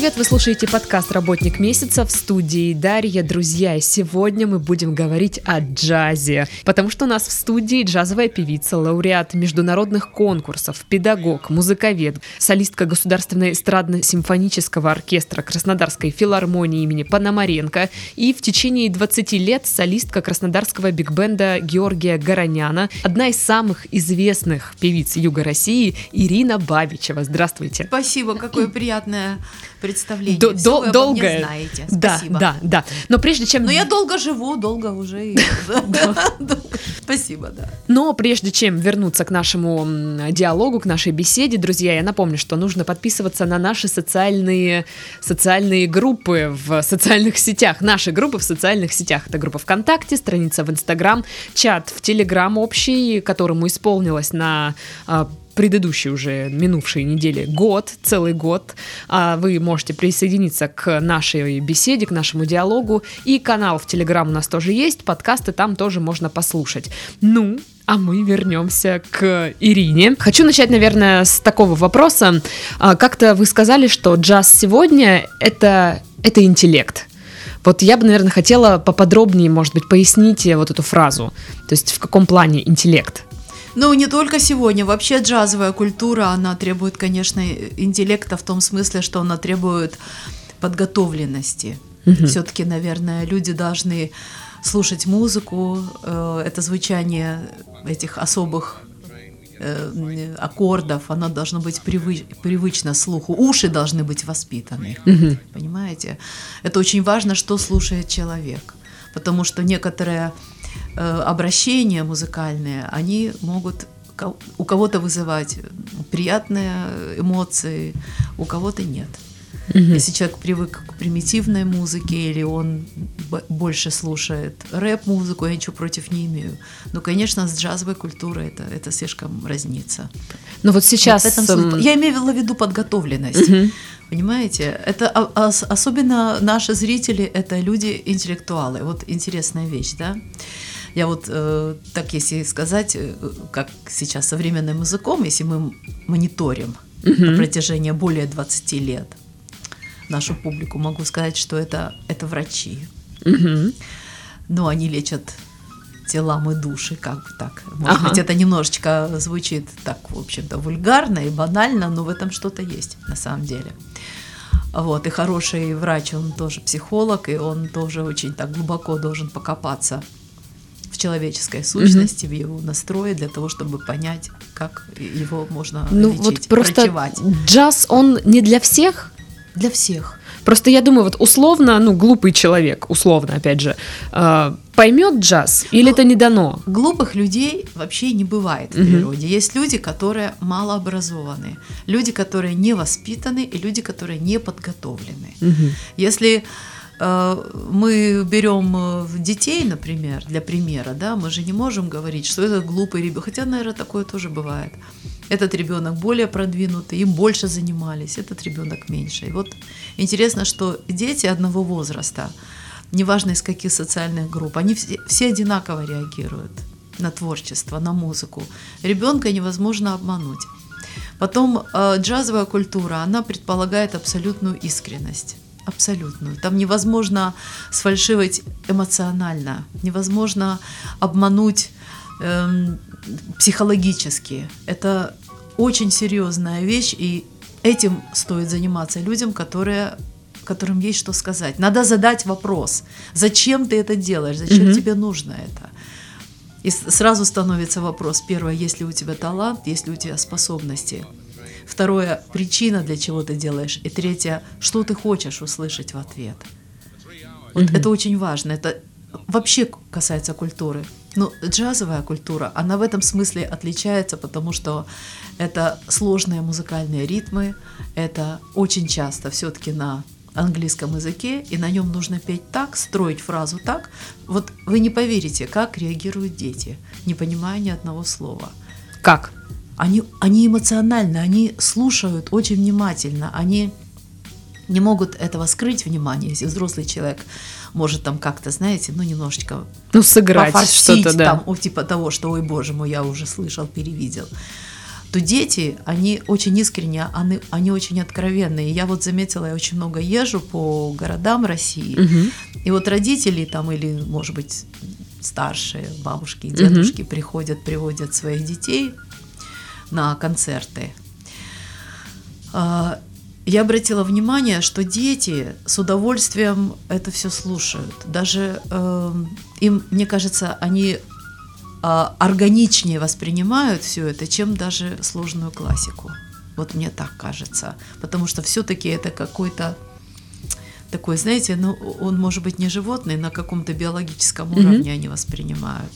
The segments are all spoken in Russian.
привет! Вы слушаете подкаст «Работник месяца» в студии Дарья. Друзья, сегодня мы будем говорить о джазе, потому что у нас в студии джазовая певица, лауреат международных конкурсов, педагог, музыковед, солистка Государственного эстрадно-симфонического оркестра Краснодарской филармонии имени Пономаренко и в течение 20 лет солистка краснодарского бигбенда Георгия Гороняна, одна из самых известных певиц Юга России Ирина Бабичева. Здравствуйте! Спасибо, какое приятное представление. До- Всё до- долгое. знаете. Да, Спасибо. да, да. Но прежде чем... Но я долго живу, долго уже. Спасибо, да. Но прежде чем вернуться к нашему диалогу, к нашей беседе, друзья, я напомню, что нужно подписываться на наши социальные, социальные группы в социальных сетях. Наши группы в социальных сетях. Это группа ВКонтакте, страница в Инстаграм, чат в Телеграм общий, которому исполнилось на а, предыдущей уже минувшей неделе год, целый год. А Вы можете присоединиться к нашей беседе, к нашему диалогу. И канал в Телеграм у нас тоже есть, подкасты там тоже можно послушать. Ну, а мы вернемся к Ирине. Хочу начать, наверное, с такого вопроса. А, Как-то вы сказали, что джаз сегодня это, это интеллект. Вот я бы, наверное, хотела поподробнее, может быть, поясните вот эту фразу. То есть в каком плане интеллект? Ну, не только сегодня. Вообще джазовая культура, она требует, конечно, интеллекта в том смысле, что она требует подготовленности. Все-таки, наверное, люди должны слушать музыку, э, это звучание этих особых э, аккордов, оно должно быть привыч- привычно слуху. Уши должны быть воспитаны. Понимаете? Это очень важно, что слушает человек. Потому что некоторые обращения музыкальные, они могут у кого-то вызывать приятные эмоции, у кого-то нет. Если человек привык к примитивной музыке или он больше слушает рэп-музыку, я ничего против не имею. Но, конечно, с джазовой культурой это, это слишком разнится. Ну вот сейчас... Вот этом эм, Я имею в виду подготовленность. Понимаете? Это ос- особенно наши зрители это люди интеллектуалы. Вот интересная вещь, да? Я вот э, так, если сказать, э, как сейчас современным языком, если мы мониторим на протяжении более 20 лет нашу публику, могу сказать, что это, это врачи. мгм. Но они лечат телам и души, как бы так. Может Ага. быть, это немножечко звучит так, в общем-то, вульгарно и банально, но в этом что-то есть на самом деле. Вот, и хороший врач, он тоже психолог, и он тоже очень так глубоко должен покопаться человеческой сущности, в его настрое, для того, чтобы понять, как его можно Ну лечить, вот просто врачевать. джаз, он не для всех? Для всех. Просто я думаю, вот условно, ну, глупый человек, условно, опять же, э, поймет джаз или Ну, это не дано? Глупых людей вообще не бывает в природе. Есть люди, которые малообразованы, люди, которые не воспитаны и люди, которые не подготовлены. Мгм. Если мы берем э, детей, например, для примера, да, мы же не можем говорить, что это глупый ребенок, хотя, наверное, такое тоже бывает. Этот ребенок более продвинутый, им больше занимались, этот ребенок меньше. И вот интересно, что дети одного возраста, неважно из каких социальных групп, они все, все одинаково реагируют на творчество, на музыку. Ребенка невозможно обмануть. Потом э, джазовая культура, она предполагает абсолютную искренность. Абсолютную. Там невозможно сфальшивать эмоционально, невозможно обмануть эм, психологически. Это очень серьезная вещь, и этим стоит заниматься людям, которые которым есть что сказать. Надо задать вопрос, зачем ты это делаешь, зачем Мгм. тебе нужно это. И сразу становится вопрос, первое, есть ли у тебя талант, есть ли у тебя способности. Второе, причина, для чего ты делаешь. И третье, что ты хочешь услышать в ответ. Вот Мгм. это очень важно. Это вообще касается культуры. Но джазовая культура, она в этом смысле отличается, потому что это сложные музыкальные ритмы, это очень часто все-таки на английском языке, и на нем нужно петь так, строить фразу так. Вот вы не поверите, как реагируют дети, не понимая ни одного слова. Как? Они, они эмоциональны, они слушают очень внимательно, они не могут этого скрыть внимание, если взрослый человек может там как-то, знаете, ну немножечко Ну, сыграть что-то, да. там, о, типа того, что, ой, боже мой, я уже слышал, перевидел. то дети, они очень искренне, они, они очень откровенные. Я вот заметила, я очень много езжу по городам России, Мгм. и вот родители там или, может быть, старшие бабушки и дедушки приходят, приводят своих детей на концерты. А, Я обратила внимание, что дети с удовольствием это все слушают. Даже эм, им, мне кажется, они а, органичнее воспринимают все это, чем даже сложную классику. Вот мне так кажется. Потому что все-таки это какой-то такой, знаете, ну, он может быть не животный, на каком-то биологическом уровне они воспринимают.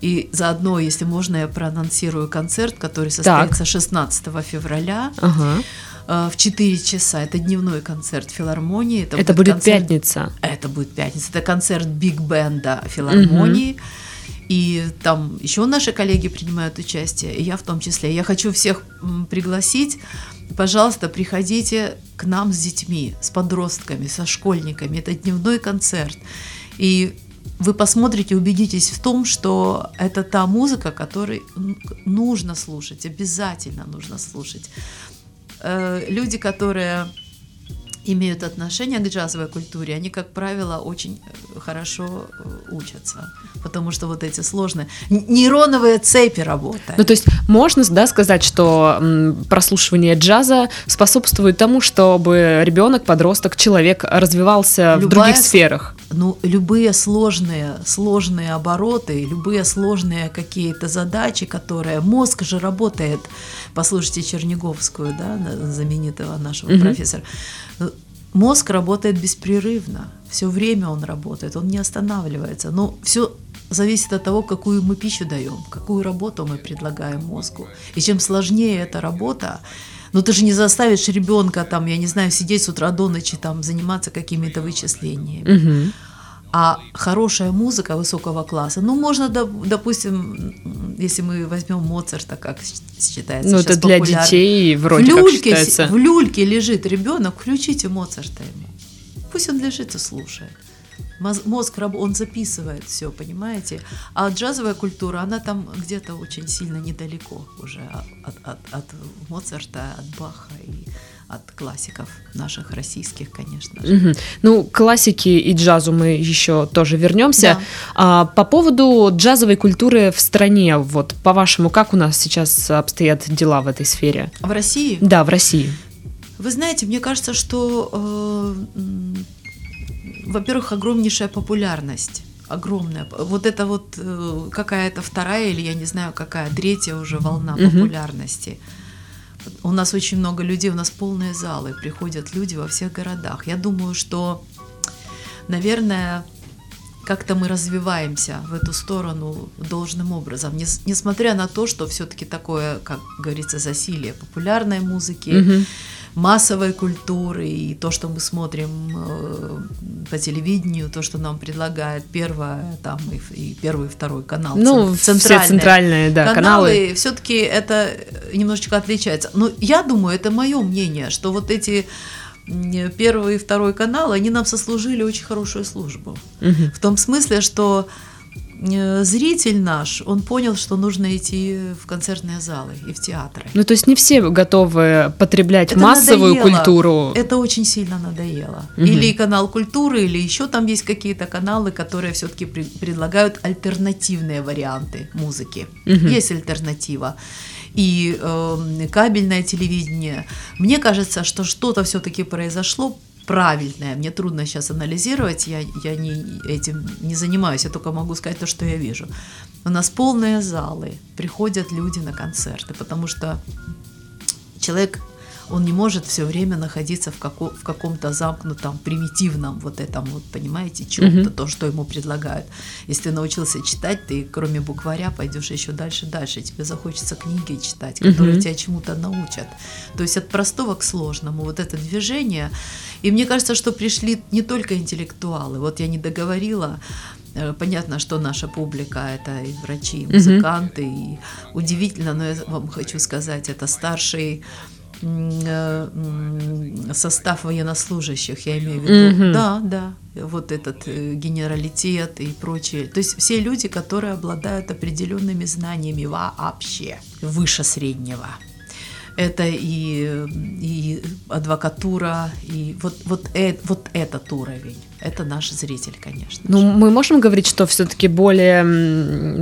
И заодно, если можно, я проанонсирую концерт, который состоится 16 февраля Ага. э, в 4 часа. Это дневной концерт филармонии. Это будет концерт- пятница. это будет пятница. Это концерт Биг Бенда филармонии. И там еще наши коллеги принимают участие, и я в том числе. Я хочу всех пригласить. Пожалуйста, приходите к нам с детьми, с подростками, со школьниками. Это дневной концерт. И вы посмотрите, убедитесь в том, что это та музыка, которой м, нужно слушать, обязательно нужно слушать. Э, Люди, которые имеют отношение к джазовой культуре, они, как правило, очень э, хорошо э, учатся, потому что вот эти сложные нейроновые цепи работают. Ну, то есть можно, да, сказать, что прослушивание джаза способствует тому, чтобы ребенок, подросток, человек развивался в Любая других с- сферах. Ну, любые сложные, сложные обороты, любые сложные какие-то задачи, которые... Мозг же работает, послушайте Черниговскую, да, на- знаменитого нашего Мгм. профессора. Мозг работает беспрерывно, все время он работает, он не останавливается. Но все зависит от того, какую мы пищу даем, какую работу мы предлагаем мозгу. И чем сложнее эта работа, ну ты же не заставишь ребенка там, я не знаю, сидеть с утра до ночи там заниматься какими-то вычислениями. Мгм. А хорошая музыка высокого класса, ну, можно, доп- допустим, если мы возьмем Моцарта, как считается Ну, это для популярно. детей вроде в как люльке, с- считается. в люльке лежит ребенок, включите Моцарта ему. Пусть он лежит и слушает. Моз- Мозг, он записывает все, понимаете? А джазовая культура, она там где-то очень сильно недалеко уже от, от- от Моцарта, от Баха и от классиков наших российских, конечно же. Мгм. Ну, к классике и джазу мы еще тоже вернемся. Да. А, по поводу джазовой культуры в стране, вот по-вашему, как у нас сейчас обстоят дела в этой сфере? В России Да, в России. Вы знаете, мне кажется, что, э, во-первых, огромнейшая популярность. Огромная. Вот это вот э, какая-то вторая или я не знаю какая, третья уже волна Мгм. популярности. У нас очень много людей, у нас полные залы, приходят люди во всех городах. Я думаю, что, наверное, как-то мы развиваемся в эту сторону должным образом, Нес- несмотря на то, что все-таки такое, как говорится, засилие популярной музыки, Мгм. Массовой культуры и то, что мы смотрим э, по телевидению, то, что нам предлагает первое, там и, и первый, и второй канал. Ну, цен- все центральные, да, каналы. все-таки это немножечко отличается. Но я думаю, это мое мнение, что вот эти первый и второй каналы, они нам сослужили очень хорошую службу. Мгм. В том смысле, что зритель наш, он понял, что нужно идти в концертные залы и в театры. Ну, то есть не все готовы потреблять Это массовую надоело. культуру. Это очень сильно надоело. Мгм. Или канал культуры, или еще там есть какие-то каналы, которые все-таки предлагают альтернативные варианты музыки. Мгм. Есть альтернатива. И эм, кабельное телевидение. Мне кажется, что что-то все-таки произошло правильное. Мне трудно сейчас анализировать, я, я не, этим не занимаюсь, я только могу сказать то, что я вижу. У нас полные залы, приходят люди на концерты, потому что человек, он не может все время находиться в, како- в каком-то замкнутом, примитивном вот этом вот, понимаете, чем-то, Мгм. то, что ему предлагают. Если ты научился читать, ты кроме букваря пойдешь еще дальше, дальше, тебе захочется книги читать, которые Мгм. тебя чему-то научат. То есть от простого к сложному, вот это движение. И мне кажется, что пришли не только интеллектуалы, вот я не договорила, Э, Понятно, что наша публика это и врачи, и музыканты, и удивительно, но я вам хочу сказать, это старший состав военнослужащих, я имею в виду. Мгм. Да, да, вот этот э, генералитет и прочее. То есть все люди, которые обладают определенными знаниями вообще выше среднего. Это и, и адвокатура, и вот, вот, э- вот этот уровень. Это наш зритель, конечно. Ну, же. мы можем говорить, что все-таки более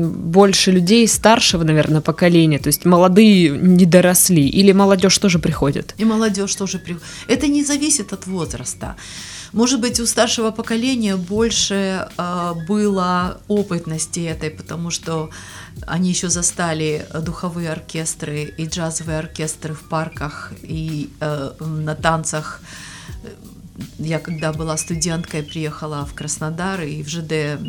больше людей старшего, наверное, поколения, то есть молодые не доросли, или молодежь тоже приходит. И молодежь тоже при... Это не зависит от возраста. Может быть, у старшего поколения больше э, было опытности этой, потому что они еще застали духовые оркестры и джазовые оркестры в парках и э, на танцах. Я когда была студенткой, приехала в Краснодар и в ЖД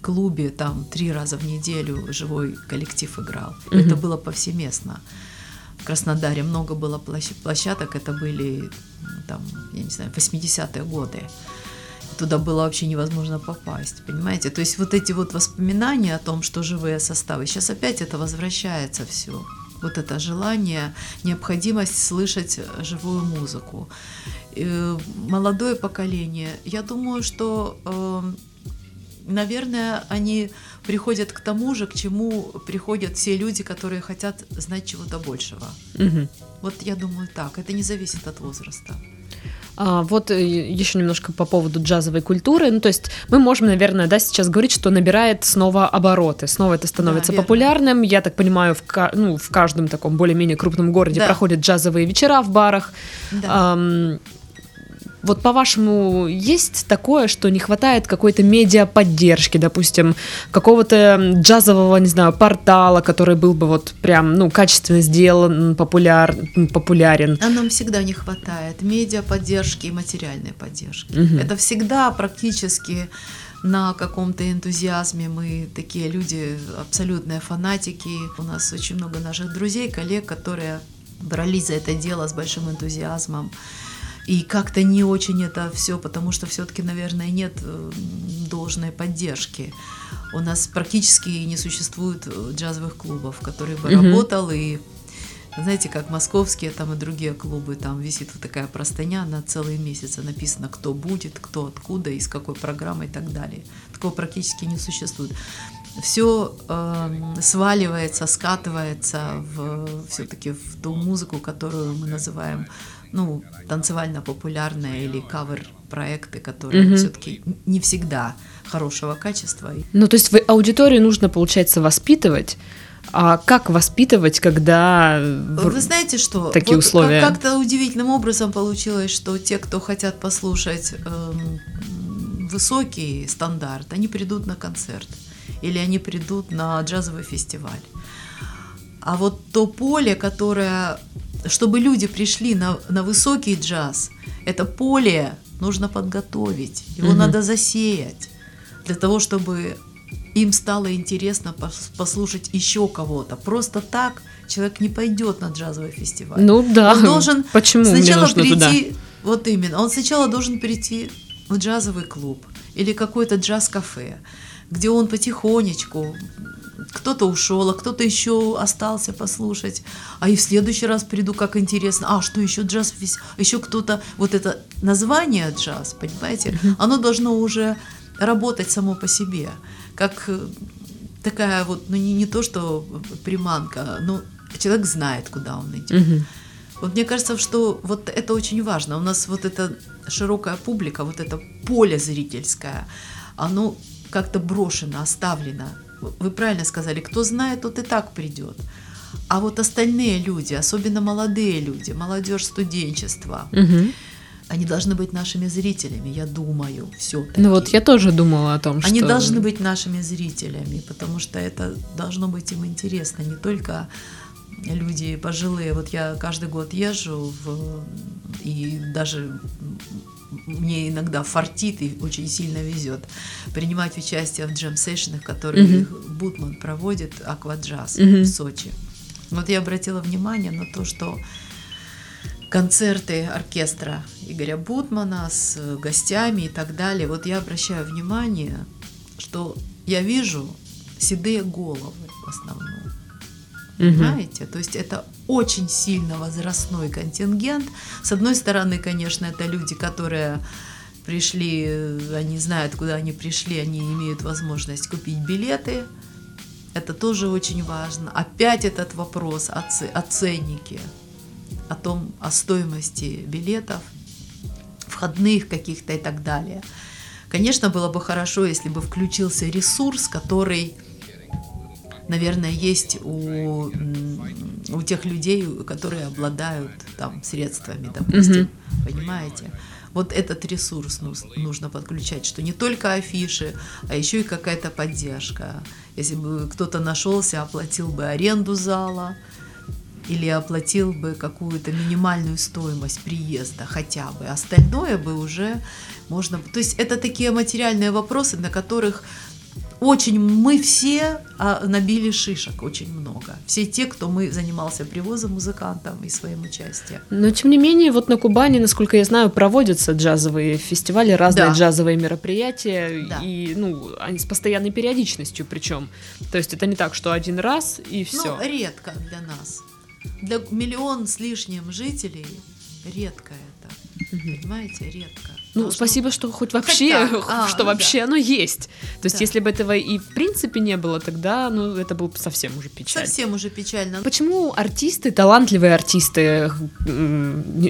клубе там три раза в неделю живой коллектив играл. Мгм. Это было повсеместно. Краснодаре много было площ- площадок, это были м, там, я не знаю, 80-е годы. Туда было вообще невозможно попасть, понимаете? То есть вот эти вот воспоминания о том, что живые составы, сейчас опять это возвращается все. Вот это желание, необходимость слышать живую музыку. Э, Молодое поколение, я думаю, что, э, наверное, они приходят к тому же, к чему приходят все люди, которые хотят знать чего-то большего. Мгм. Вот я думаю так, это не зависит от возраста. А, вот еще немножко по поводу джазовой культуры. Ну, то есть мы можем, наверное, да, сейчас говорить, что набирает снова обороты, снова это становится верно. популярным. Я так понимаю, в, ну, в каждом таком более-менее крупном городе Да. проходят джазовые вечера в барах. Да. Ам, вот по-вашему, есть такое, что не хватает какой-то медиа-поддержки, допустим, какого-то джазового, не знаю, портала, который был бы вот прям, ну, качественно сделан, популяр, популярен? А нам всегда не хватает медиа поддержки и материальной поддержки. Мгм. Это всегда практически на каком-то энтузиазме мы такие люди, абсолютные фанатики. У нас очень много наших друзей, коллег, которые брались за это дело с большим энтузиазмом. И как-то не очень это все, потому что все-таки, наверное, нет э, должной поддержки. У нас практически не существует э, джазовых клубов, в которых бы Мгм. работал и знаете, как московские там и другие клубы, там висит вот такая простыня на целый месяц, и написано, кто будет, кто откуда, из какой программы и так далее. Такого практически не существует. Все сваливается, скатывается в, все-таки в ту музыку, которую мы называем ну, танцевально-популярные или кавер-проекты, которые Мгм. все-таки не всегда хорошего качества. Ну, то есть аудиторию нужно, получается, воспитывать. А как воспитывать, когда... Вы знаете, что такие вот условия. Как- как-то удивительным образом получилось, что те, кто хотят послушать эм, высокий стандарт, они придут на концерт или они придут на джазовый фестиваль. А вот то поле, которое, чтобы люди пришли на, на высокий джаз, это поле нужно подготовить, его Мгм. надо засеять для того, чтобы им стало интересно пос- послушать еще кого-то. Просто так человек не пойдет на джазовый фестиваль. Ну да. Он должен Почему сначала прийти, туда? вот именно, он сначала должен прийти в джазовый клуб или какой-то джаз-кафе, где он потихонечку, кто-то ушел, а кто-то еще остался послушать, а и в следующий раз приду, как интересно, а что еще джаз, весь- еще кто-то, вот это название джаз, понимаете, оно должно уже работать само по себе, как э, такая вот, ну не, не то, что приманка, но человек знает, куда он идет. Вот мне кажется, что вот это очень важно. У нас вот эта широкая публика, вот это поле зрительское, оно как-то брошено, оставлено. Вы правильно сказали, кто знает, тот и так придет. А вот остальные люди, особенно молодые люди, молодежь студенчества, Мгм. они должны быть нашими зрителями, я думаю, все-таки. Ну вот я тоже думала о том, что... Они должны быть нашими зрителями, потому что это должно быть им интересно, не только люди пожилые. Вот я каждый год езжу в, и даже мне иногда фартит и очень сильно везет принимать участие в джем-сейшенах, которые Мгм. Бутман проводит, Акваджаз Мгм. в Сочи. Вот я обратила внимание на то, что концерты оркестра Игоря Бутмана с гостями и так далее. Вот я обращаю внимание, что я вижу седые головы в основном. Понимаете? То есть это очень сильно возрастной контингент. С одной стороны, конечно, это люди, которые пришли, они знают, куда они пришли, они имеют возможность купить билеты. Это тоже очень важно. Опять этот вопрос о, ц- о ценнике, о том, о стоимости билетов, входных каких-то и так далее. Конечно, было бы хорошо, если бы включился ресурс, который, наверное, есть у, у тех людей, которые обладают там средствами, допустим, понимаете? Вот этот ресурс нужно подключать, что не только афиши, а еще и какая-то поддержка. Если бы кто-то нашелся, оплатил бы аренду зала, или оплатил бы какую-то минимальную стоимость приезда хотя бы. Остальное бы уже можно... То есть это такие материальные вопросы, на которых очень мы все а, набили шишек очень много. Все те, кто мы занимался привозом музыкантов и своим участием. Но тем не менее, вот на Кубани, насколько я знаю, проводятся джазовые фестивали, разные Да. джазовые мероприятия, Да. и ну они с постоянной периодичностью, причем. То есть это не так, что один раз и все. Ну, редко для нас. Для миллион с лишним жителей редко это. Понимаете, редко. Ну, Должно- спасибо, что хоть вообще, так. А, что ну вообще оно есть. То есть, Да. если бы этого и в принципе не было, тогда, ну, это было бы совсем уже печально. Совсем уже печально. Почему артисты, талантливые артисты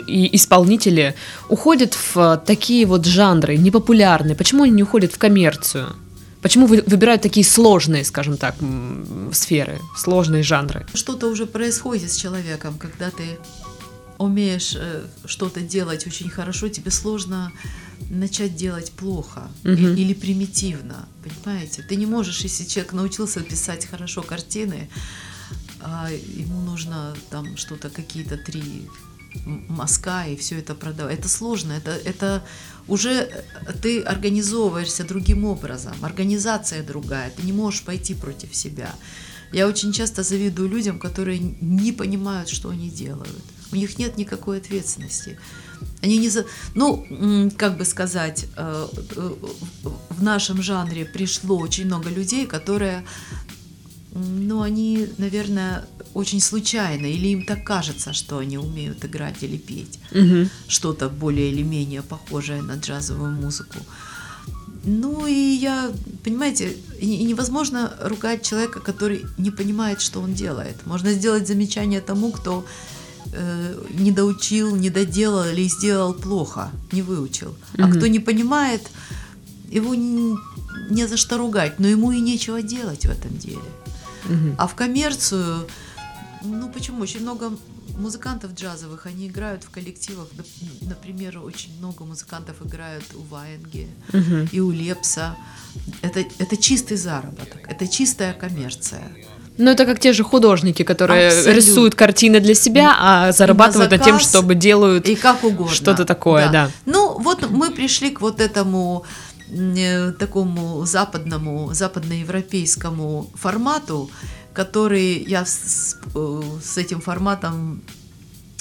и исполнители уходят в такие вот жанры, непопулярные? Почему они не уходят в коммерцию? Почему вы- выбирают такие сложные, скажем так, сферы, сложные жанры? Что-то уже происходит с человеком, когда ты умеешь э, что-то делать очень хорошо, тебе сложно начать делать плохо Мгм. или примитивно, понимаете? Ты не можешь, если человек научился писать хорошо картины, а ему нужно там что-то, какие-то три мазка и все это продавать. Это сложно, это, это уже э, ты организовываешься другим образом, организация другая, ты не можешь пойти против себя. Я очень часто завидую людям, которые не понимают, что они делают. У них нет никакой ответственности. Они не за... Ну, как бы сказать, э, э, в нашем жанре пришло очень много людей, которые, ну, они, наверное, очень случайно, или им так кажется, что они умеют играть или петь Мгм. что-то более или менее похожее на джазовую музыку. Ну и я, понимаете, невозможно ругать человека, который не понимает, что он делает. Можно сделать замечание тому, кто э, не доучил, не доделал или сделал плохо, не выучил. А Мгм. кто не понимает, его н- не за что ругать, но ему и нечего делать в этом деле. Мгм. А в коммерцию, ну почему? Очень много музыкантов джазовых, они играют в коллективах. Нап- Например, очень много музыкантов играют у Ваенги Мгм. и у Лепса. Это, это чистый заработок, это чистая коммерция. Ну, это как те же художники, которые Абсолютно. рисуют картины для себя, а зарабатывают на, тем, чтобы делают И как угодно. что-то такое, да. Ну, вот мы пришли к вот этому э, такому западному, западноевропейскому формату, который я с, с- э, с этим форматом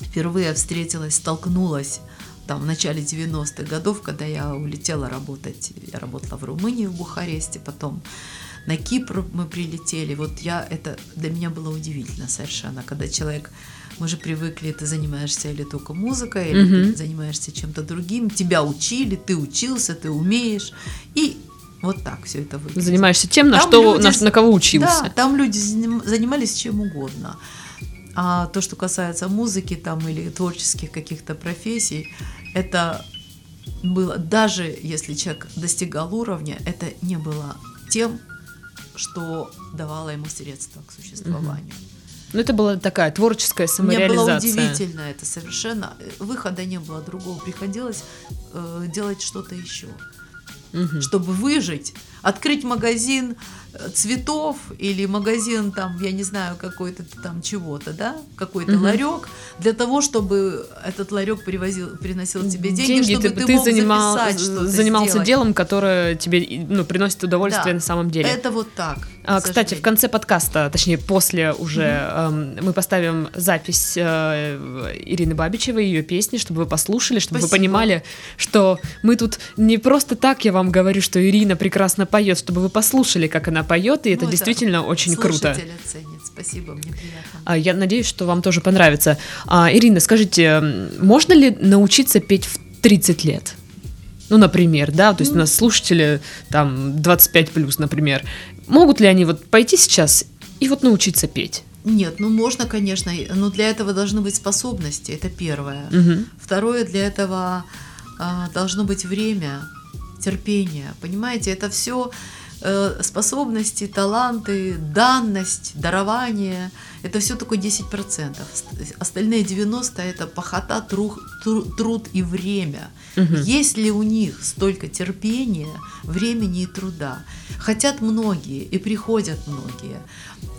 впервые встретилась, столкнулась там в начале 90-х годов, когда я улетела работать. Я работала в Румынии, в Бухаресте, потом на Кипр мы прилетели. Вот я, это для меня было удивительно совершенно, когда человек, мы же привыкли, ты занимаешься или только музыкой, или Мгм. ты занимаешься чем-то другим, тебя учили, ты учился, ты умеешь, и вот так все это выглядит. Занимаешься тем, на Там что, люди на, на кого учился. Да, там люди заним- занимались чем угодно. А то, что касается музыки там или творческих каких-то профессий, это было, даже если человек достигал уровня, это не было тем, что давало ему средства к существованию. Ну, это была такая творческая Мне было самореализация. удивительно это совершенно. Выхода не было другого. Приходилось э, делать что-то еще Мгм. чтобы выжить, открыть магазин цветов или магазин там, я не знаю, какой-то там чего-то, да, какой-то Мгм. ларек, для того, чтобы этот ларек привозил, приносил тебе деньги, чтобы ты, ты, мог занимал- записать что-то занимался сделать. делом, которое тебе ну, приносит удовольствие Да. на самом деле. Это вот так. А, Кстати, в конце подкаста, точнее после уже, эм, мы поставим запись э, Ирины Бабичевой, ее песни, чтобы вы послушали, чтобы вы Спасибо. понимали, что мы тут не просто так, я вам говорю, что Ирина прекрасно поет, чтобы вы послушали, как она поет, и это Ну, это действительно очень круто. Оценит. Спасибо, мне приятно. А, Я надеюсь, что вам тоже понравится. А, Ирина, скажите, можно ли научиться петь в 30 лет? Ну, например, да, то есть у нас слушатели там 25 плюс, например. Могут ли они вот пойти сейчас и вот научиться петь? Нет, ну можно, конечно, но для этого должны быть способности, это первое. Мгм. Второе, для этого а, должно быть время, терпение. Понимаете, это все способности, таланты, данность, дарование. Это все только 10%. Ост- Остальные 90% это похота, труд, труд и время. Мгм. Есть ли у них столько терпения, времени и труда? Хотят многие, и приходят многие.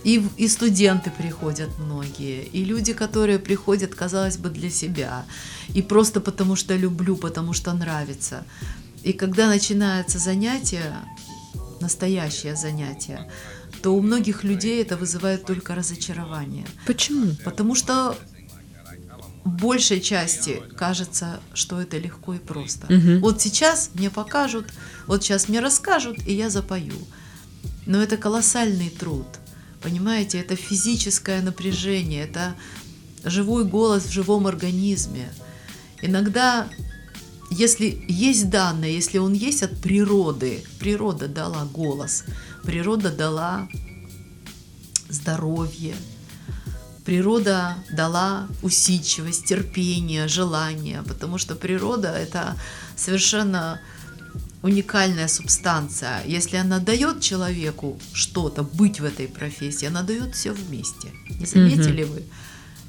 И, и студенты приходят многие, и люди, которые приходят, казалось бы, для себя, и просто потому что люблю, потому что нравится. И когда начинается занятие, настоящее занятие, то у многих людей это вызывает только разочарование. Почему? Потому что большей части кажется, что это легко и просто. Мгм. Вот сейчас мне покажут, вот сейчас мне расскажут, и я запою. Но это колоссальный труд. Понимаете, это физическое напряжение, это живой голос в живом организме. Иногда, если есть данные, если он есть от природы, природа дала голос, природа дала здоровье, природа дала усидчивость, терпение, желание, потому что природа это совершенно уникальная субстанция. Если она дает человеку что-то, быть в этой профессии, она дает все вместе. Не заметили вы?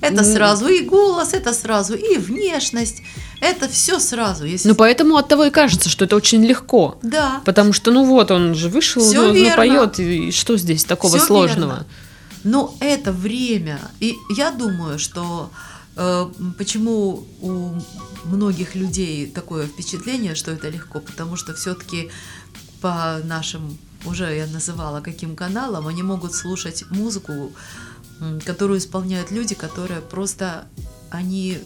Это сразу и голос, это сразу и внешность, это все сразу. Если... Ну, поэтому от того и кажется, что это очень легко. Да, Потому что, ну вот, он же вышел, ну, ну, поет, и что здесь такого Всё сложного? верно. Но это время. И я думаю, что э, почему у многих людей такое впечатление, что это легко, потому что все-таки по нашим, уже я называла каким каналам, они могут слушать музыку, которую исполняют люди, которые просто, они,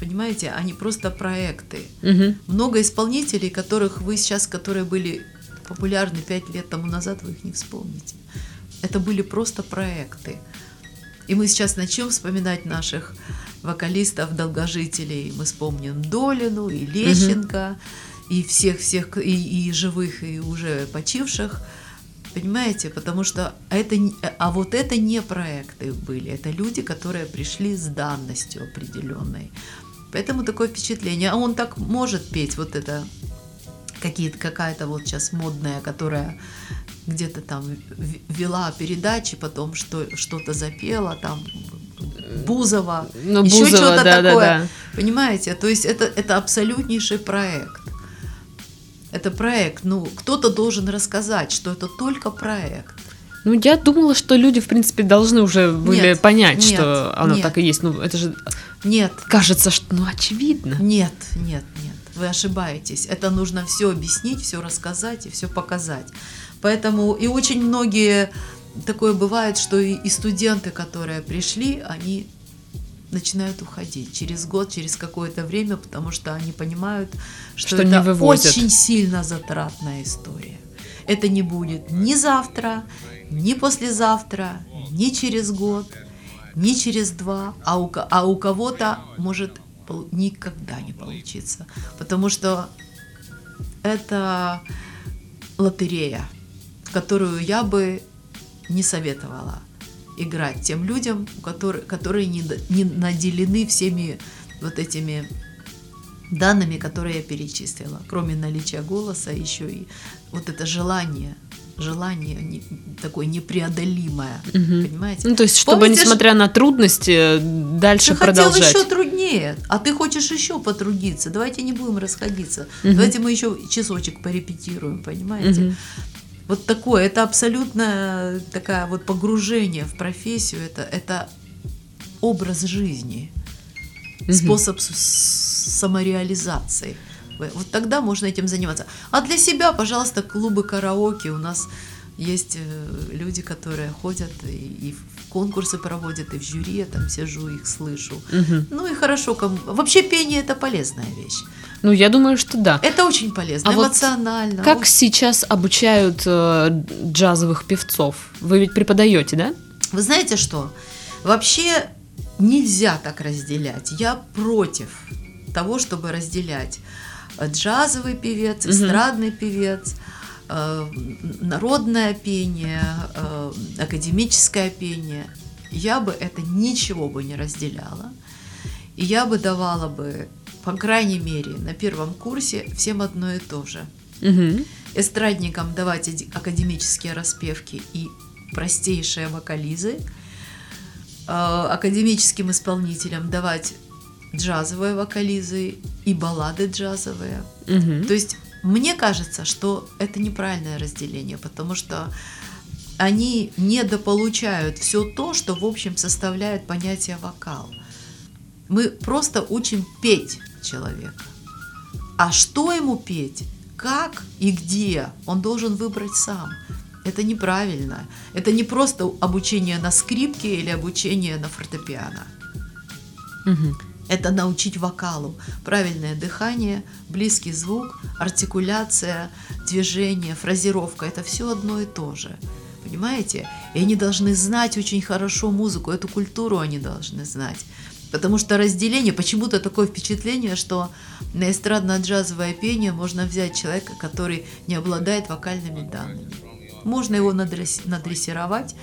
понимаете, они просто проекты. Мгм. Много исполнителей, которых вы сейчас, которые были популярны пять лет тому назад, вы их не вспомните. Это были просто проекты. И мы сейчас начнем вспоминать наших вокалистов, долгожителей. Мы вспомним Долину и Лещенко, и всех-всех, и, и живых, и уже почивших. Понимаете? Потому что это, не- а вот это не проекты были, это люди, которые пришли с данностью определенной. Поэтому такое впечатление. А он так может петь вот это какие-то какая-то вот сейчас модная, которая где-то там вела передачи, потом что, что-то запела, там Бузова, Ну, еще Бузова, что-то да, да, такое. да. Понимаете? То есть это, это абсолютнейший проект. Это проект. Ну, кто-то должен рассказать, что это только проект. Ну, я думала, что люди, в принципе, должны уже были Нет, понять, нет, что оно нет. так и есть. Ну, это же Нет, кажется, что, ну, очевидно. Нет, нет, нет, вы ошибаетесь. Это нужно все объяснить, все рассказать и все показать. Поэтому и очень многие такое бывает, что и, и студенты, которые пришли, они начинают уходить через год, через какое-то время, потому что они понимают, что, Что это очень сильно затратная история. Это не будет ни завтра, ни послезавтра, ни через год, ни через два, а у, а у кого-то может никогда не получиться. Потому что это лотерея, которую я бы не советовала играть тем людям, у которых, которые не, не наделены всеми вот этими данными, которые я перечислила. Кроме наличия голоса, еще и вот это желание, желание не- такое непреодолимое, Мгм. понимаете? Ну, то есть, чтобы, Помните, несмотря на трудности, дальше ты хотел продолжать. еще труднее, а ты хочешь еще потрудиться. Давайте не будем расходиться. Мгм. Давайте мы еще часочек порепетируем, понимаете? Мгм. Вот такое, это абсолютно такая вот погружение в профессию, это, это образ жизни, Мгм. способ самореализации. Вот тогда можно этим заниматься. А для себя, пожалуйста, клубы караоке у нас Есть э, люди, которые ходят и, и в конкурсы проводят, и в жюри я там сижу, их слышу. Мгм. Ну и хорошо. кому- Вообще пение это полезная вещь. Ну, я думаю, что да. Это очень полезно, А вот эмоционально. Как Вот. сейчас обучают э, джазовых певцов? Вы ведь преподаете, да? Вы знаете что? Вообще нельзя так разделять. Я против того, чтобы разделять э, джазовый певец, эстрадный певец, э, народное пение, э, академическое пение. Я бы это ничего бы не разделяла. И я бы давала бы, по крайней мере, на первом курсе всем одно и то же Мгм. эстрадникам давать академические распевки и простейшие вокализы, э, академическим исполнителям давать джазовые вокализы и баллады джазовые. Мгм. То есть мне кажется, что это неправильное разделение, потому что они недополучают все то, что в общем составляет понятие вокал. Мы просто учим петь человека. А что ему петь, как и где, он должен выбрать сам. Это неправильно. Это не просто обучение на скрипке или обучение на фортепиано. Мгм. Это научить вокалу. Правильное дыхание, близкий звук, артикуляция, движение, фразировка. Это все одно и то же. Понимаете? И они должны знать очень хорошо музыку, эту культуру они должны знать. Потому что разделение, почему-то такое впечатление, что на эстрадно-джазовое пение можно взять человека, который не обладает вокальными данными. Можно его надресс- надрессировать,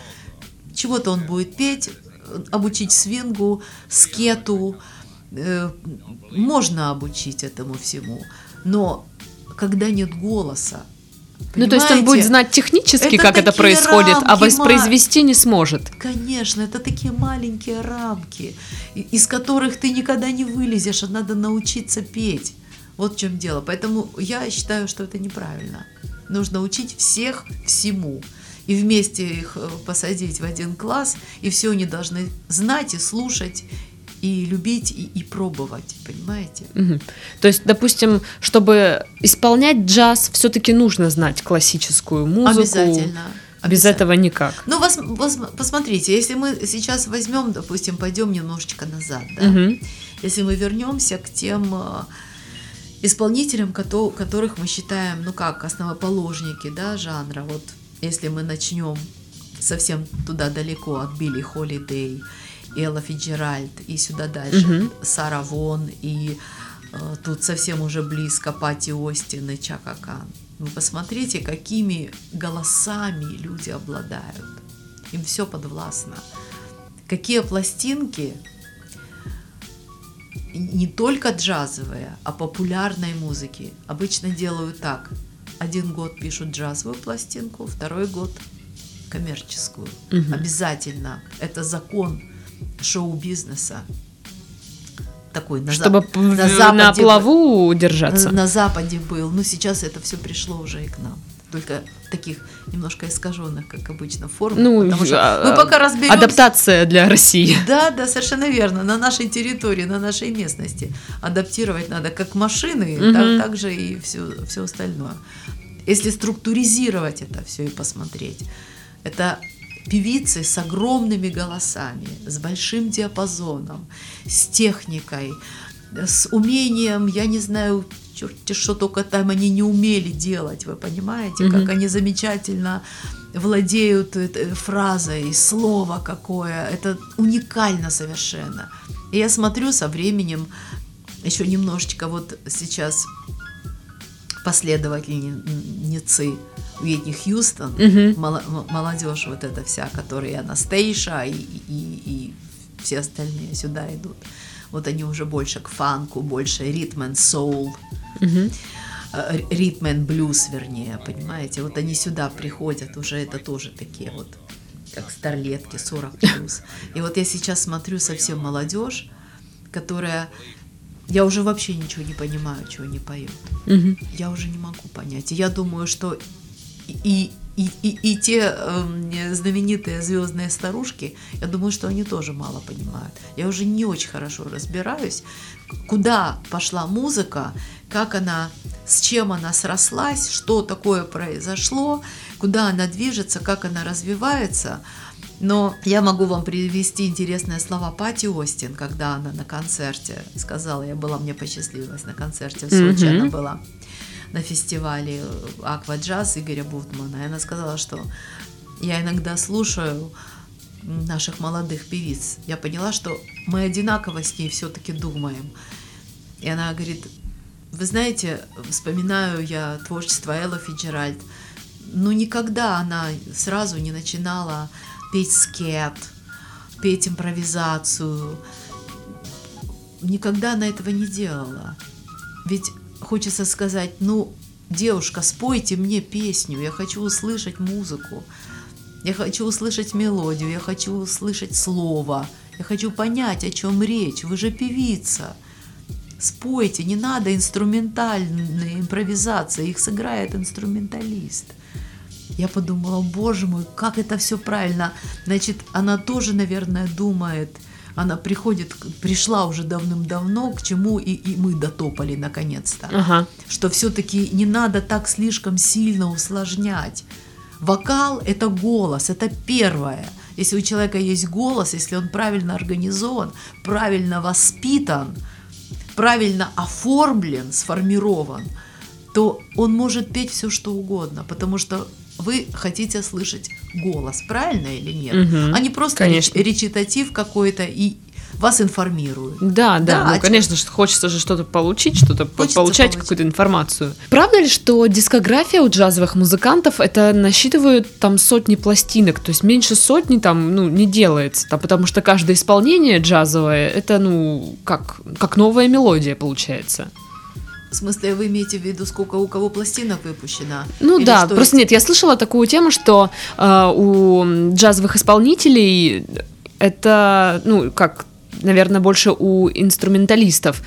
чего-то он будет петь, обучить свингу, скету, э, можно обучить этому всему, но когда нет голоса, Ну, то есть он будет понимаете, знать технически, Это как это происходит, а воспроизвести не сможет. Конечно, это такие маленькие рамки, из которых ты никогда не вылезешь, а надо научиться петь. Вот в чем дело. Поэтому я считаю, что это неправильно. Нужно учить всех всему. И вместе их э, посадить в один класс, и все они должны знать и слушать, и любить, и, и пробовать, понимаете? Мгм. То есть, допустим, чтобы исполнять джаз, все-таки нужно знать классическую музыку. Обязательно. Без этого никак. Ну, вос- вос- посмотрите, если мы сейчас возьмем, допустим, пойдем немножечко назад, да, Мгм. если мы вернемся к тем э, исполнителям, кото- которых мы считаем, ну как, основоположники, да, жанра, вот если мы начнем совсем туда далеко от Билли Холидей, Элла Фиджеральд и сюда дальше Мгм. Сара Вон и э, тут совсем уже близко Пати Остин и Чака Кан. Вы посмотрите, какими голосами люди обладают. Им все подвластно. Какие пластинки не только джазовые, а популярной музыки обычно делают так. Один год пишут джазовую пластинку, второй год коммерческую. Мгм. Обязательно. Это закон шоу-бизнеса. Такой на, Чтобы зап- на на, Западе плаву удержаться. на Западе был. Ну, сейчас это все пришло уже и к нам. Только таких немножко искаженных, как обычно, форм. Ну, потому что а- мы пока разберемся. Адаптация для России. Да, да, совершенно верно. На нашей территории, на нашей местности адаптировать надо как машины, Мгм. так, так же и все, все остальное. Если структуризировать это все и посмотреть, это певицы с огромными голосами, с большим диапазоном, с техникой, с умением, я не знаю, черти что только там они не умели делать, вы понимаете, Мгм. как они замечательно владеют этой фразой, слово какое, это уникально совершенно. И я смотрю со временем, еще немножечко вот сейчас последовательницы Уитни Хьюстон, м- молодежь вот эта вся, которая Анастейша и, и, и все остальные сюда идут. Вот они уже больше к фанку, больше ритм and soul, Мгм. э, ритм and блюз, вернее, понимаете? Вот они сюда приходят, уже это тоже такие вот, как старлетки, 40 плюс. И вот я сейчас смотрю совсем молодежь, которая... Я уже вообще ничего не понимаю, чего они поют Мгм. я уже не могу понять. И я думаю, что и, и, и, и те эм, знаменитые звездные старушки, я думаю, что они тоже мало понимают. Я уже не очень хорошо разбираюсь, куда пошла музыка, как она, с чем она срослась, что такое произошло, куда она движется, как она развивается. Но я могу вам привести интересные слова Пати Остин, когда она на концерте сказала, я была, мне посчастливилась на концерте в Сочи, mm-hmm. она была на фестивале Аква Джаз Игоря Бутмана, и она сказала, что я иногда слушаю наших молодых певиц, я поняла, что мы одинаково с ней все-таки думаем. И она говорит, вы знаете, вспоминаю я творчество Элла Фиджеральд, ну никогда она сразу не начинала петь скет, петь импровизацию. Никогда она этого не делала. Ведь хочется сказать, ну, девушка, спойте мне песню, я хочу услышать музыку, я хочу услышать мелодию, я хочу услышать слово, я хочу понять, о чем речь, вы же певица. Спойте, не надо инструментальные импровизации, их сыграет инструменталист. Я подумала, боже мой, как это все правильно. Значит, она тоже, наверное, думает, она приходит, пришла уже давным-давно, к чему и, и мы дотопали наконец-то. Ага. Что все-таки не надо так слишком сильно усложнять. Вокал – это голос, это первое. Если у человека есть голос, если он правильно организован, правильно воспитан, правильно оформлен, сформирован, то он может петь все, что угодно, потому что вы хотите слышать голос, правильно или нет? Угу, а не просто конечно. речитатив какой-то и вас информируют. Да, да, да ну, а конечно, что хочется же что-то получить, что-то получать, какую-то информацию. Правда ли, что дискография у джазовых музыкантов это насчитывают там сотни пластинок, то есть меньше сотни там, ну, не делается, там, потому что каждое исполнение джазовое это, ну, как, как новая мелодия получается. В смысле, вы имеете в виду, сколько у кого пластинок выпущено? Ну Или да, просто есть? нет, я слышала такую тему, что э, у джазовых исполнителей это, ну, как, наверное, больше у инструменталистов.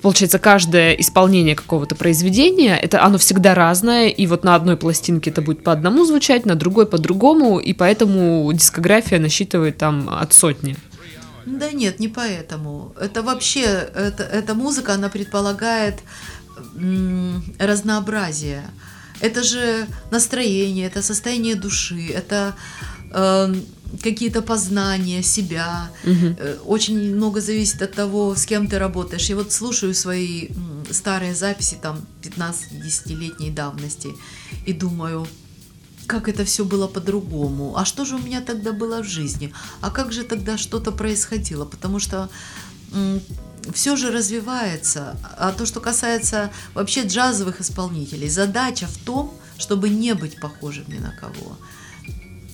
Получается, каждое исполнение какого-то произведения, это оно всегда разное, и вот на одной пластинке это будет по одному звучать, на другой по-другому, и поэтому дискография насчитывает там от сотни. Да нет, не поэтому. Это вообще, это, эта музыка, она предполагает разнообразие. Это же настроение, это состояние души, это э, какие-то познания себя. Угу. Очень много зависит от того, с кем ты работаешь. Я вот слушаю свои старые записи, там, 15-10-летней давности, и думаю, как это все было по-другому, а что же у меня тогда было в жизни, а как же тогда что-то происходило, потому что все же развивается. А то, что касается вообще джазовых исполнителей, задача в том, чтобы не быть похожим ни на кого.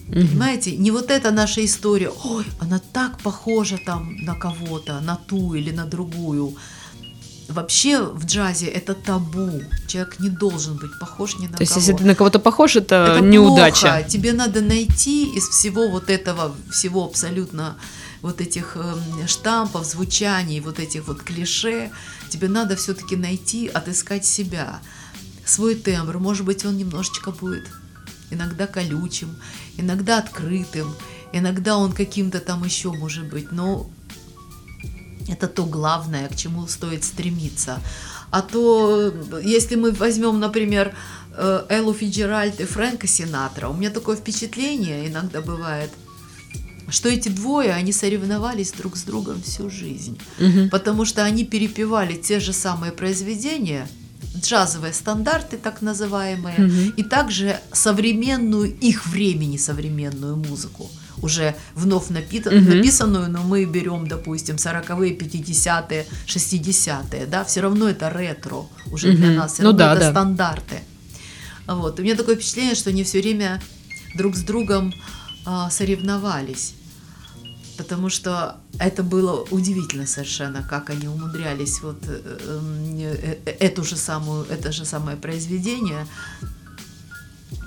Угу. Понимаете, не вот эта наша история, ой, она так похожа там на кого-то, на ту или на другую. Вообще в джазе это табу. Человек не должен быть похож ни на То кого. То есть, если ты на кого-то похож, это, это неудача. Плохо. Тебе надо найти из всего вот этого, всего абсолютно вот этих эм, штампов, звучаний, вот этих вот клише, тебе надо все-таки найти, отыскать себя, свой тембр. Может быть, он немножечко будет иногда колючим, иногда открытым, иногда он каким-то там еще может быть, но это то главное, к чему стоит стремиться. А то, если мы возьмем, например, э, Эллу Фиджеральд и Фрэнка Синатра, у меня такое впечатление иногда бывает – что эти двое, они соревновались друг с другом всю жизнь, угу. потому что они перепевали те же самые произведения, джазовые стандарты, так называемые, угу. и также современную, их времени современную музыку, уже вновь напитан, угу. написанную, но мы берем, допустим, 40-е, 50-е, 60-е, да, все равно это ретро уже угу. для нас, все ну, равно да, это да. стандарты. Вот. У меня такое впечатление, что они все время друг с другом а, соревновались потому что это было удивительно совершенно, как они умудрялись вот э, э, э, эту же самую, это же самое произведение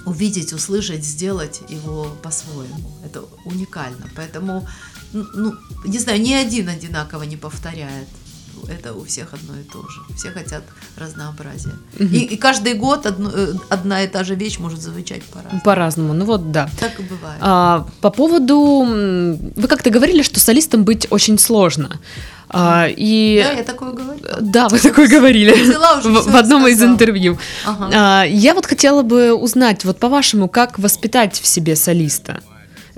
увидеть, услышать, сделать его по-своему. Это уникально. Поэтому, ну, не знаю, ни один одинаково не повторяет это у всех одно и то же. Все хотят разнообразия. Угу. И, и каждый год одно, э, одна и та же вещь может звучать по-разному. По-разному, ну вот да. Так и бывает. А, по поводу... Вы как-то говорили, что солистом быть очень сложно. А, и... Да, я такое говорила. Да, вы такое говорили уже в, в одном из интервью. Ага. А, я вот хотела бы узнать, вот по-вашему, как воспитать в себе солиста?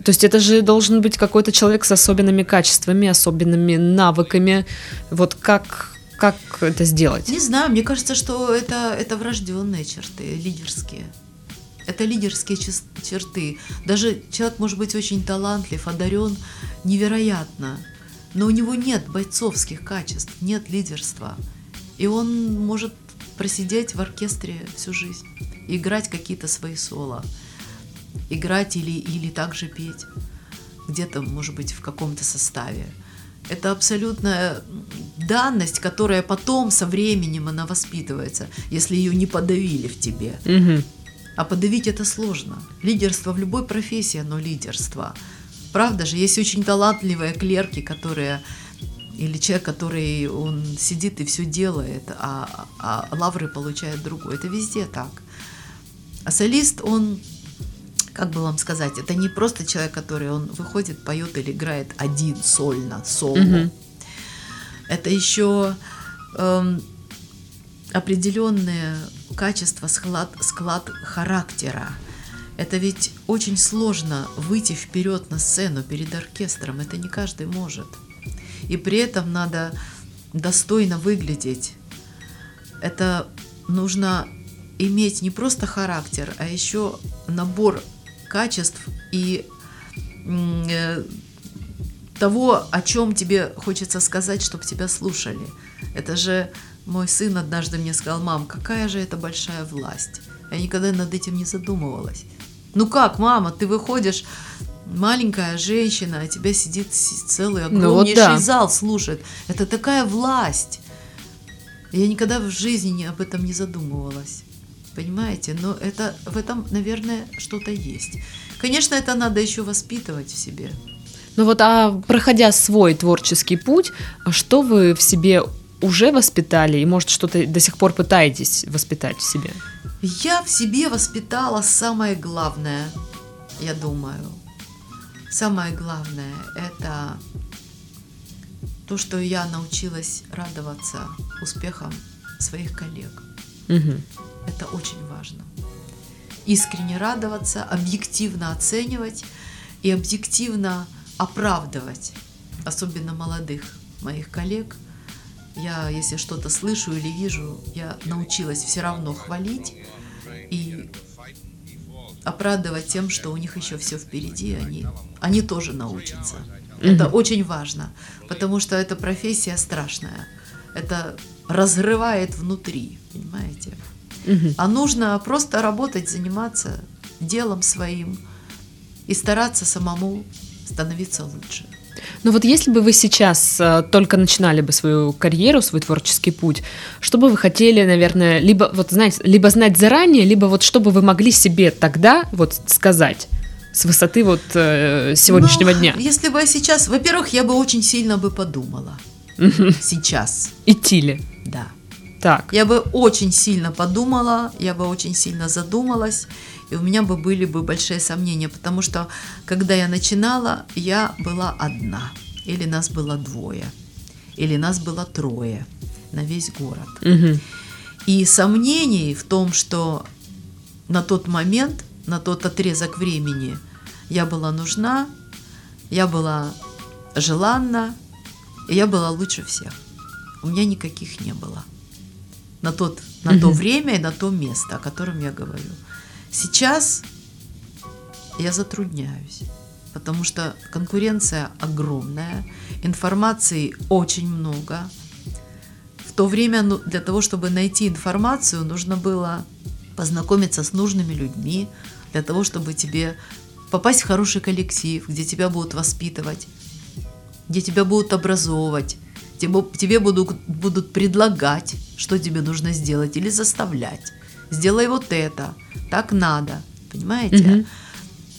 То есть это же должен быть какой-то человек с особенными качествами, особенными навыками. Вот как, как это сделать? Не знаю, мне кажется, что это, это врожденные черты, лидерские. Это лидерские черты. Даже человек может быть очень талантлив, одарен невероятно, но у него нет бойцовских качеств, нет лидерства. И он может просидеть в оркестре всю жизнь, играть какие-то свои соло, играть или, или также петь, где-то, может быть, в каком-то составе. Это абсолютная данность, которая потом со временем она воспитывается, если ее не подавили в тебе. Мгм. А подавить это сложно. Лидерство в любой профессии, оно лидерство. Правда же, есть очень талантливые клерки, которые или человек, который он сидит и все делает, а, а лавры получает другой. Это везде так. А солист, он, как бы вам сказать, это не просто человек, который он выходит, поет или играет один сольно, соло. Мгм. Это еще эм, определенные качества, склад, склад характера. Это ведь очень сложно выйти вперед на сцену перед оркестром. Это не каждый может. И при этом надо достойно выглядеть. Это нужно иметь не просто характер, а еще набор качеств и э, того, о чем тебе хочется сказать, чтобы тебя слушали. Это же мой сын однажды мне сказал, мам, какая же это большая власть. Я никогда над этим не задумывалась. Ну как, мама, ты выходишь, маленькая женщина, а тебя сидит целый Ну вот огромнейший да. зал слушает. Это такая власть. Я никогда в жизни об этом не задумывалась. Понимаете? Но это, в этом, наверное, что-то есть. Конечно, это надо еще воспитывать в себе. Ну вот, а проходя свой творческий путь, что вы в себе уже воспитали и, может, что-то до сих пор пытаетесь воспитать в себе? Я в себе воспитала самое главное, я думаю. Самое главное – это то, что я научилась радоваться успехам своих коллег. Мгм. Это очень важно. Искренне радоваться, объективно оценивать и объективно оправдывать, особенно молодых моих коллег. Я, если что-то слышу или вижу, я научилась все равно хвалить и оправдывать тем, что у них еще все впереди, они, они тоже научатся. Это очень важно, потому что эта профессия страшная. Это разрывает внутри, понимаете? А нужно просто работать, заниматься делом своим и стараться самому становиться лучше. Ну вот если бы вы сейчас э, только начинали бы свою карьеру, свой творческий путь, что бы вы хотели, наверное, либо вот знаете, либо знать заранее, либо вот что бы вы могли себе тогда вот сказать с высоты вот э, сегодняшнего Ну, дня? Если бы я сейчас, во-первых, я бы очень сильно бы подумала. Сейчас, Идти ли? да. Так. Я бы очень сильно подумала, я бы очень сильно задумалась, и у меня бы были бы большие сомнения, потому что когда я начинала, я была одна, или нас было двое, или нас было трое на весь город. Мгм. И сомнений в том, что на тот момент, на тот отрезок времени я была нужна, я была желанна, и я была лучше всех. У меня никаких не было. На, тот, на то время и на то место, о котором я говорю. Сейчас я затрудняюсь, потому что конкуренция огромная, информации очень много, в то время ну, для того, чтобы найти информацию, нужно было познакомиться с нужными людьми, для того, чтобы тебе попасть в хороший коллектив, где тебя будут воспитывать, где тебя будут образовывать, тебе, тебе будут, будут предлагать, что тебе нужно сделать, или заставлять. Сделай вот это, так надо, понимаете? Мгм.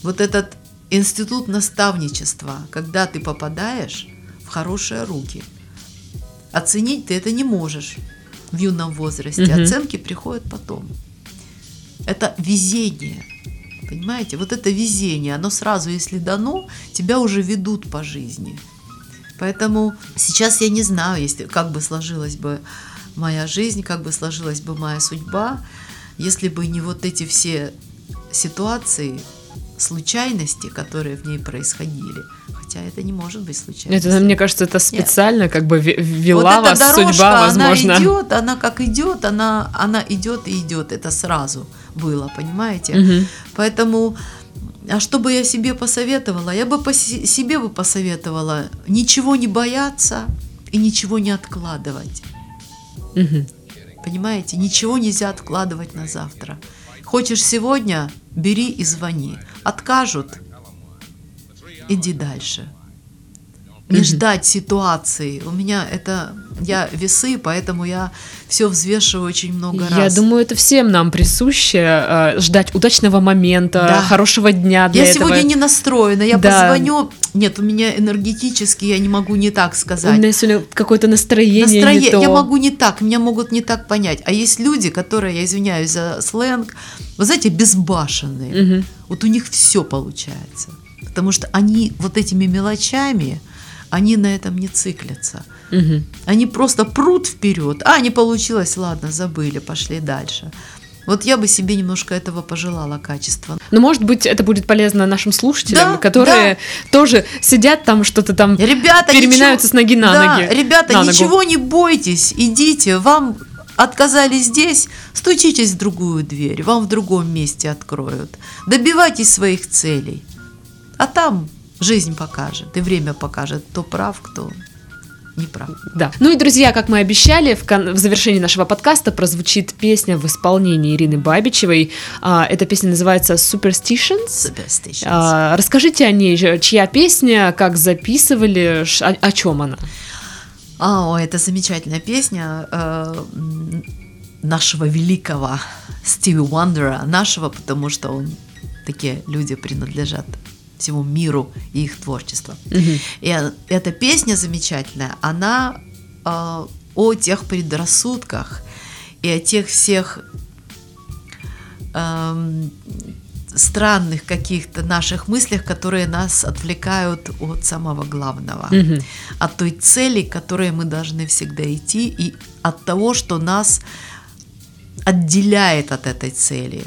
Вот этот институт наставничества, когда ты попадаешь в хорошие руки, оценить ты это не можешь в юном возрасте. Мгм. Оценки приходят потом. Это везение. Понимаете? Вот это везение, оно сразу, если дано, тебя уже ведут по жизни. Поэтому сейчас я не знаю, если, как бы сложилась бы моя жизнь, как бы сложилась бы моя судьба, если бы не вот эти все ситуации, случайности, которые в ней происходили. Хотя это не может быть случайностью. Это, мне кажется, это специально Нет. как бы вела вот вас дорожка, судьба, возможно. Она идет, она как идет, она, она идет и идет. Это сразу было, понимаете? Угу. Поэтому а что бы я себе посоветовала? Я бы по себе бы посоветовала ничего не бояться и ничего не откладывать. Угу. Понимаете, ничего нельзя откладывать на завтра. Хочешь сегодня, бери и звони. Откажут, иди дальше не ждать ситуации. У меня это я весы, поэтому я все взвешиваю очень много я раз. Я думаю, это всем нам присуще э, ждать удачного момента, да. хорошего дня для я этого. сегодня не настроена, я да. позвоню. Нет, у меня энергетически я не могу не так сказать. У меня сегодня какое-то настроение. Настроение. Не то. Я могу не так, меня могут не так понять. А есть люди, которые, я извиняюсь за сленг, вы знаете, безбашенные. Угу. Вот у них все получается. Потому что они вот этими мелочами они на этом не циклятся. Угу. Они просто прут вперед. А, не получилось, ладно, забыли, пошли дальше. Вот я бы себе немножко этого пожелала качества. Ну, может быть, это будет полезно нашим слушателям, да, которые да. тоже сидят там, что-то там ребята, переминаются ничего, с ноги на да, ноги. Ребята, на ничего не бойтесь, идите, вам отказали здесь, стучитесь в другую дверь, вам в другом месте откроют. Добивайтесь своих целей. А там Жизнь покажет, и время покажет, кто прав, кто не прав. Да. Ну и, друзья, как мы обещали, в, кон- в завершении нашего подкаста прозвучит песня в исполнении Ирины Бабичевой. А, эта песня называется Superstitions. Superstitions. А, расскажите о ней, чья песня, как записывали, о, о чем она? О, это замечательная песня э, нашего великого Стиви Уандера, нашего, потому что он такие люди принадлежат всему миру и их творчество. Угу. И эта песня замечательная, она э, о тех предрассудках и о тех всех э, странных каких-то наших мыслях, которые нас отвлекают от самого главного, угу. от той цели, к которой мы должны всегда идти, и от того, что нас отделяет от этой цели.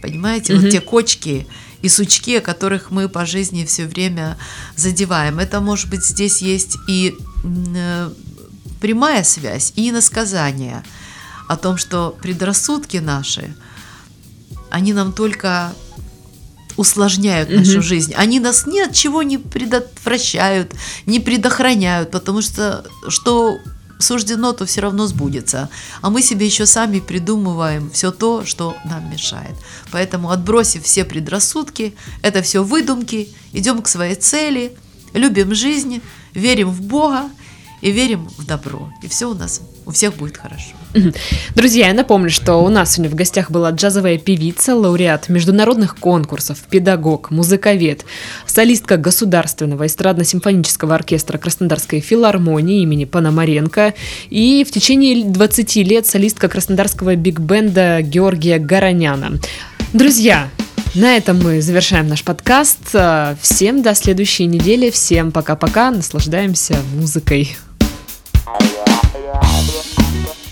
Понимаете, угу. вот те кочки и сучки, которых мы по жизни все время задеваем. Это, может быть, здесь есть и э, прямая связь, и иносказание о том, что предрассудки наши, они нам только усложняют нашу жизнь. Они нас ни от чего не предотвращают, не предохраняют, потому что что суждено, то все равно сбудется. А мы себе еще сами придумываем все то, что нам мешает. Поэтому отбросив все предрассудки, это все выдумки, идем к своей цели, любим жизнь, верим в Бога и верим в добро. И все у нас у всех будет хорошо. Друзья, я напомню, что у нас сегодня в гостях была джазовая певица, лауреат международных конкурсов, педагог, музыковед, солистка Государственного эстрадно-симфонического оркестра Краснодарской филармонии имени Пономаренко и в течение 20 лет солистка Краснодарского биг-бенда Георгия Гороняна. Друзья, на этом мы завершаем наш подкаст. Всем до следующей недели. Всем пока-пока. Наслаждаемся музыкой. Very superstitious,